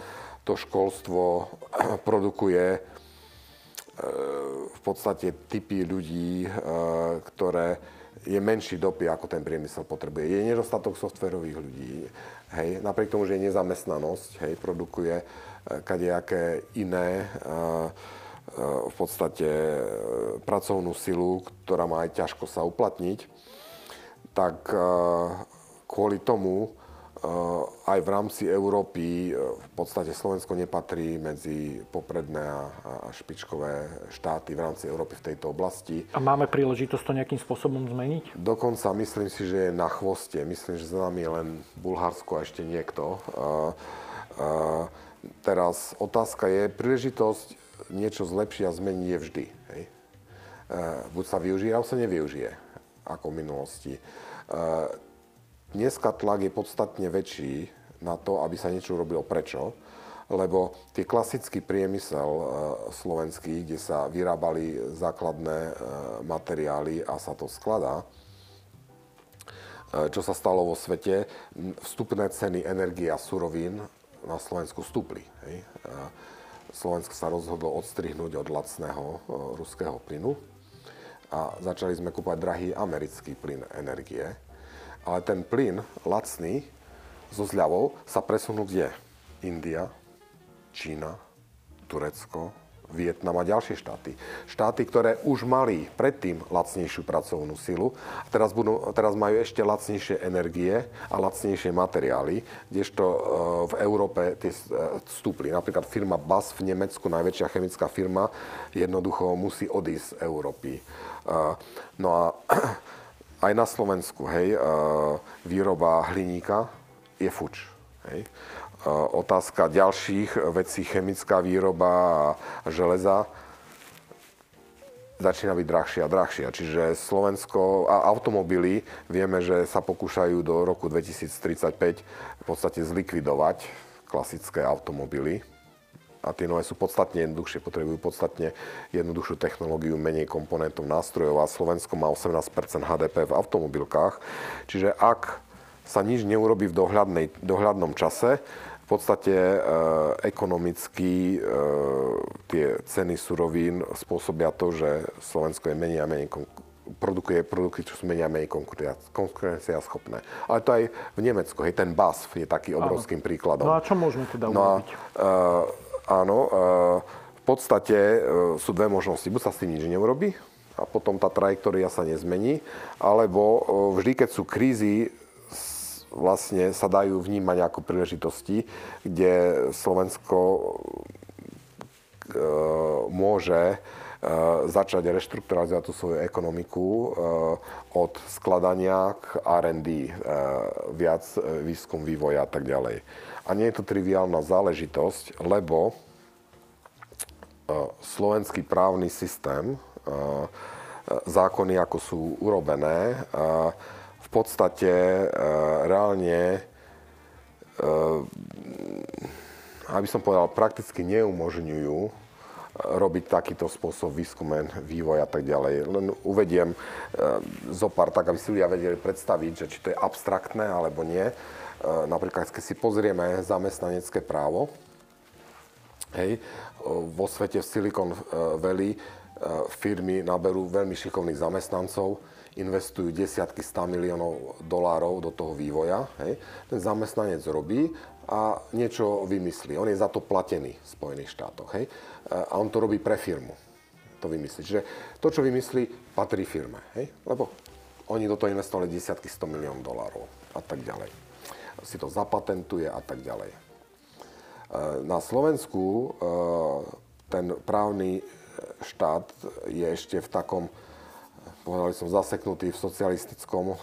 to školstvo produkuje e, v podstate typy ľudí, e, ktoré je menší dopy, ako ten priemysel potrebuje. Je nedostatok softverových ľudí, Hej, napriek tomu, že je nezamestnanosť, hej, produkuje eh, kadejaké iné eh, eh, v podstate pracovnú silu, ktorá má aj ťažko sa uplatniť, tak kvôli tomu aj v rámci Európy v podstate Slovensko nepatrí medzi popredné a špičkové štáty v rámci Európy v tejto oblasti. A máme príležitosť to nejakým spôsobom zmeniť? Dokonca myslím si, že je na chvoste. Myslím, že za nami je len Bulharsko a ešte niekto. Teraz otázka je, príležitosť niečo zlepšiť a zmeniť je vždy. Hej? Buď sa využije, alebo sa nevyužije, ako v minulosti Dneska tlak je podstatne väčší na to, aby sa niečo robilo. Prečo? Lebo tie klasický priemysel e, slovenský, kde sa vyrábali základné e, materiály a sa to skladá, e, čo sa stalo vo svete, vstupné ceny energie a surovín na Slovensku stúpli. Hej. Slovensko sa rozhodlo odstrihnúť od lacného ruského plynu a začali sme kúpať drahý americký plyn energie ale ten plyn lacný so zľavou sa presunú kde? India, Čína, Turecko, Vietnam a ďalšie štáty. Štáty, ktoré už mali predtým lacnejšiu pracovnú silu, teraz, budú, teraz majú ešte lacnejšie energie a lacnejšie materiály, kdežto e, v Európe tie e, stúpli. Napríklad firma BAS v Nemecku, najväčšia chemická firma, jednoducho musí odísť z Európy. E, no a aj na Slovensku, hej, výroba hliníka je fuč. Hej. Otázka ďalších vecí, chemická výroba a železa začína byť drahšia a drahšia. Čiže Slovensko a automobily vieme, že sa pokúšajú do roku 2035 v podstate zlikvidovať klasické automobily a tie nové sú podstatne jednoduchšie, potrebujú podstatne jednoduchšiu technológiu, menej komponentov, nástrojov a Slovensko má 18% HDP v automobilkách. Čiže ak sa nič neurobi v dohľadnom čase, v podstate e, ekonomicky e, tie ceny surovín spôsobia to, že Slovensko je menej a menej produkuje produkty, čo sú menej a menej konkurencia schopné. Ale to aj v Nemecku, hej, ten BASF je taký obrovským príkladom. No a čo môžeme teda no urobiť? A, e, áno, v podstate e, sú dve možnosti. Buď sa s tým nič neurobi a potom tá trajektória sa nezmení, alebo e, vždy, keď sú krízy, vlastne sa dajú vnímať ako príležitosti, kde Slovensko môže začať reštrukturalizovať tú svoju ekonomiku od skladania k R&D, viac výskum, vývoja a tak ďalej. A nie je to triviálna záležitosť, lebo slovenský právny systém, zákony, ako sú urobené, v podstate reálne, aby som povedal, prakticky neumožňujú robiť takýto spôsob výskumen, vývoj a tak ďalej. Len uvediem zo pár, tak aby si ľudia vedeli predstaviť, že či to je abstraktné alebo nie. Napríklad, keď si pozrieme zamestnanecké právo, hej, vo svete v Silicon Valley firmy naberú veľmi šikovných zamestnancov, investujú desiatky 100 miliónov dolárov do toho vývoja. Hej. Ten zamestnanec robí a niečo vymyslí. On je za to platený v Spojených štátoch. Hej. E, a on to robí pre firmu. To vymyslí. Čiže to, čo vymyslí, patrí firme. Hej. Lebo oni do toho investovali desiatky 100 miliónov dolárov a tak ďalej. Si to zapatentuje a tak ďalej. Na Slovensku e, ten právny štát je ešte v takom, povedali som, zaseknutý v socialistickom e,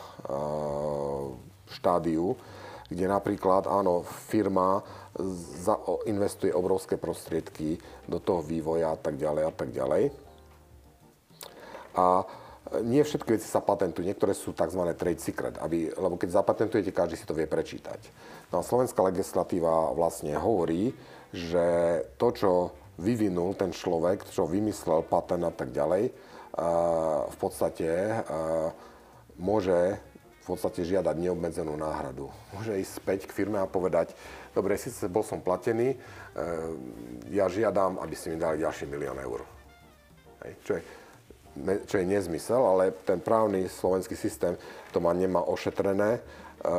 štádiu, kde napríklad, áno, firma investuje obrovské prostriedky do toho vývoja a tak ďalej a tak ďalej. A nie všetky veci sa patentujú, niektoré sú tzv. trade secret, aby, lebo keď zapatentujete, každý si to vie prečítať. No a slovenská legislatíva vlastne hovorí, že to, čo vyvinul ten človek, čo vymyslel patent a tak ďalej, v podstate môže v podstate žiadať neobmedzenú náhradu. Môže ísť späť k firme a povedať, dobre, síce bol som platený, e, ja žiadam, aby si mi dali ďalší milión eur. Hej, čo je čo je nezmysel, ale ten právny slovenský systém to má, nemá ošetrené eh,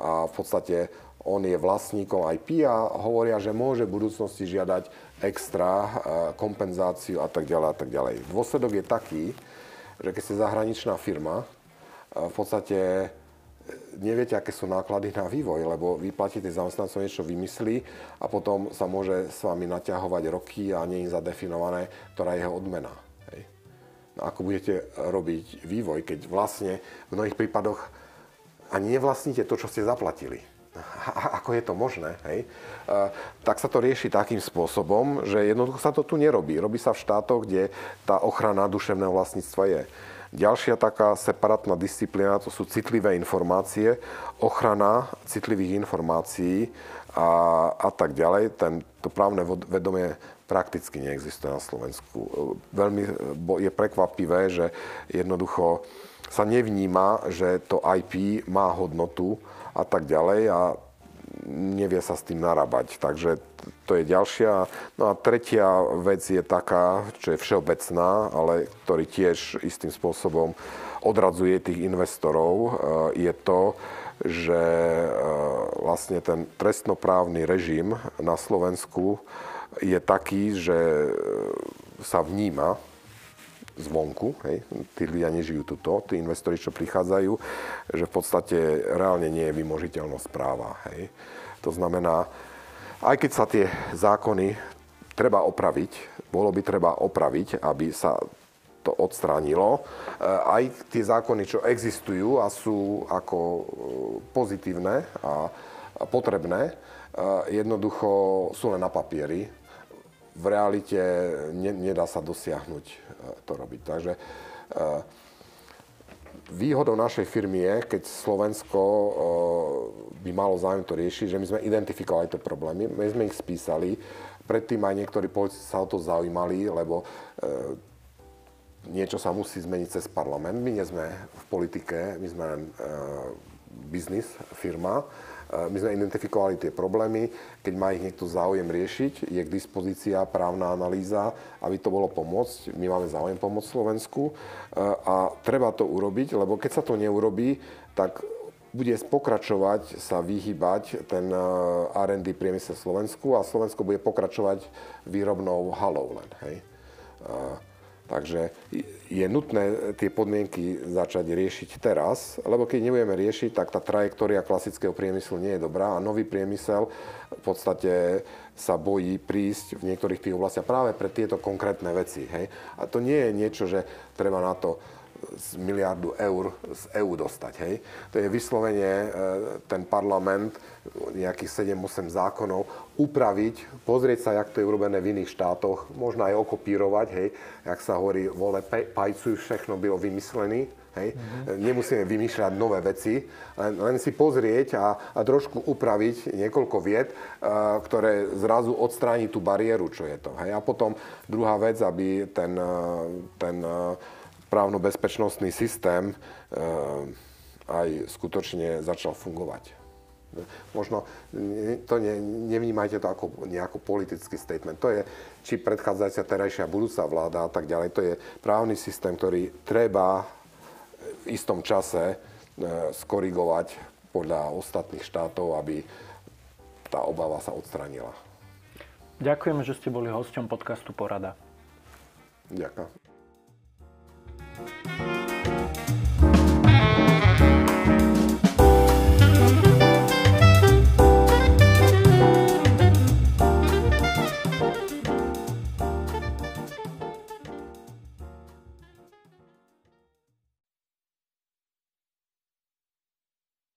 a v podstate on je vlastníkom IP a hovoria, že môže v budúcnosti žiadať extra eh, kompenzáciu a tak ďalej a tak ďalej. Dôsledok je taký, že keď ste zahraničná firma, v podstate neviete, aké sú náklady na vývoj, lebo vy platíte zamestnancov niečo vymyslí a potom sa môže s vami naťahovať roky a nie je zadefinované, ktorá je jeho odmena ako budete robiť vývoj, keď vlastne v mnohých prípadoch ani nevlastníte to, čo ste zaplatili. A ako je to možné? Hej? A, tak sa to rieši takým spôsobom, že jednoducho sa to tu nerobí. Robí sa v štátoch, kde tá ochrana duševného vlastníctva je. Ďalšia taká separátna disciplína, to sú citlivé informácie, ochrana citlivých informácií a, a tak ďalej. Ten, to právne vedomie prakticky neexistuje na Slovensku. Veľmi je prekvapivé, že jednoducho sa nevníma, že to IP má hodnotu a tak ďalej a nevie sa s tým narábať. Takže to je ďalšia. No a tretia vec je taká, čo je všeobecná, ale ktorý tiež istým spôsobom odradzuje tých investorov, e, je to, že e, vlastne ten trestnoprávny režim na Slovensku je taký, že e, sa vníma zvonku, hej, tí ľudia nežijú tuto, tí investori, čo prichádzajú, že v podstate reálne nie je vymožiteľnosť práva. Hej. To znamená, aj keď sa tie zákony treba opraviť, bolo by treba opraviť, aby sa to odstránilo. E, aj tie zákony, čo existujú a sú ako e, pozitívne a potrebné, jednoducho sú len na papieri v realite ne, nedá sa dosiahnuť e, to robiť. Takže e, výhodou našej firmy je, keď Slovensko e, by malo záujem to riešiť, že my sme identifikovali tie problémy, my sme ich spísali, predtým aj niektorí politici sa o to zaujímali, lebo niečo sa musí zmeniť cez parlament. My nie sme v politike, my sme len biznis, firma my sme identifikovali tie problémy, keď má ich niekto záujem riešiť, je k dispozícii právna analýza, aby to bolo pomôcť. My máme záujem pomôcť Slovensku a treba to urobiť, lebo keď sa to neurobí, tak bude pokračovať sa vyhybať ten eh, R&D priemysel Slovensku a Slovensko bude pokračovať výrobnou halou len. Hej. Takže je nutné tie podmienky začať riešiť teraz, lebo keď nebudeme riešiť, tak tá trajektória klasického priemyslu nie je dobrá a nový priemysel v podstate sa bojí prísť v niektorých tých oblastiach práve pre tieto konkrétne veci. Hej? A to nie je niečo, že treba na to z miliardu eur z EÚ dostať. Hej. To je vyslovene e, ten parlament, nejakých 7-8 zákonov, upraviť, pozrieť sa, jak to je urobené v iných štátoch, možno aj okopírovať, hej, jak sa hovorí, vole, pajcuj, všechno bylo vymyslené, Hej. Mm-hmm. Nemusíme vymýšľať nové veci, len, len si pozrieť a, a trošku upraviť niekoľko vied, e, ktoré zrazu odstráni tú bariéru, čo je to. Hej. A potom druhá vec, aby ten, e, ten právno-bezpečnostný systém eh, aj skutočne začal fungovať. Možno to ne, nevnímajte to ako nejaký politický statement. To je, či predchádzajúca terajšia budúca vláda a tak ďalej. To je právny systém, ktorý treba v istom čase eh, skorigovať podľa ostatných štátov, aby tá obava sa odstranila. Ďakujem, že ste boli hosťom podcastu Porada. Ďakujem. Música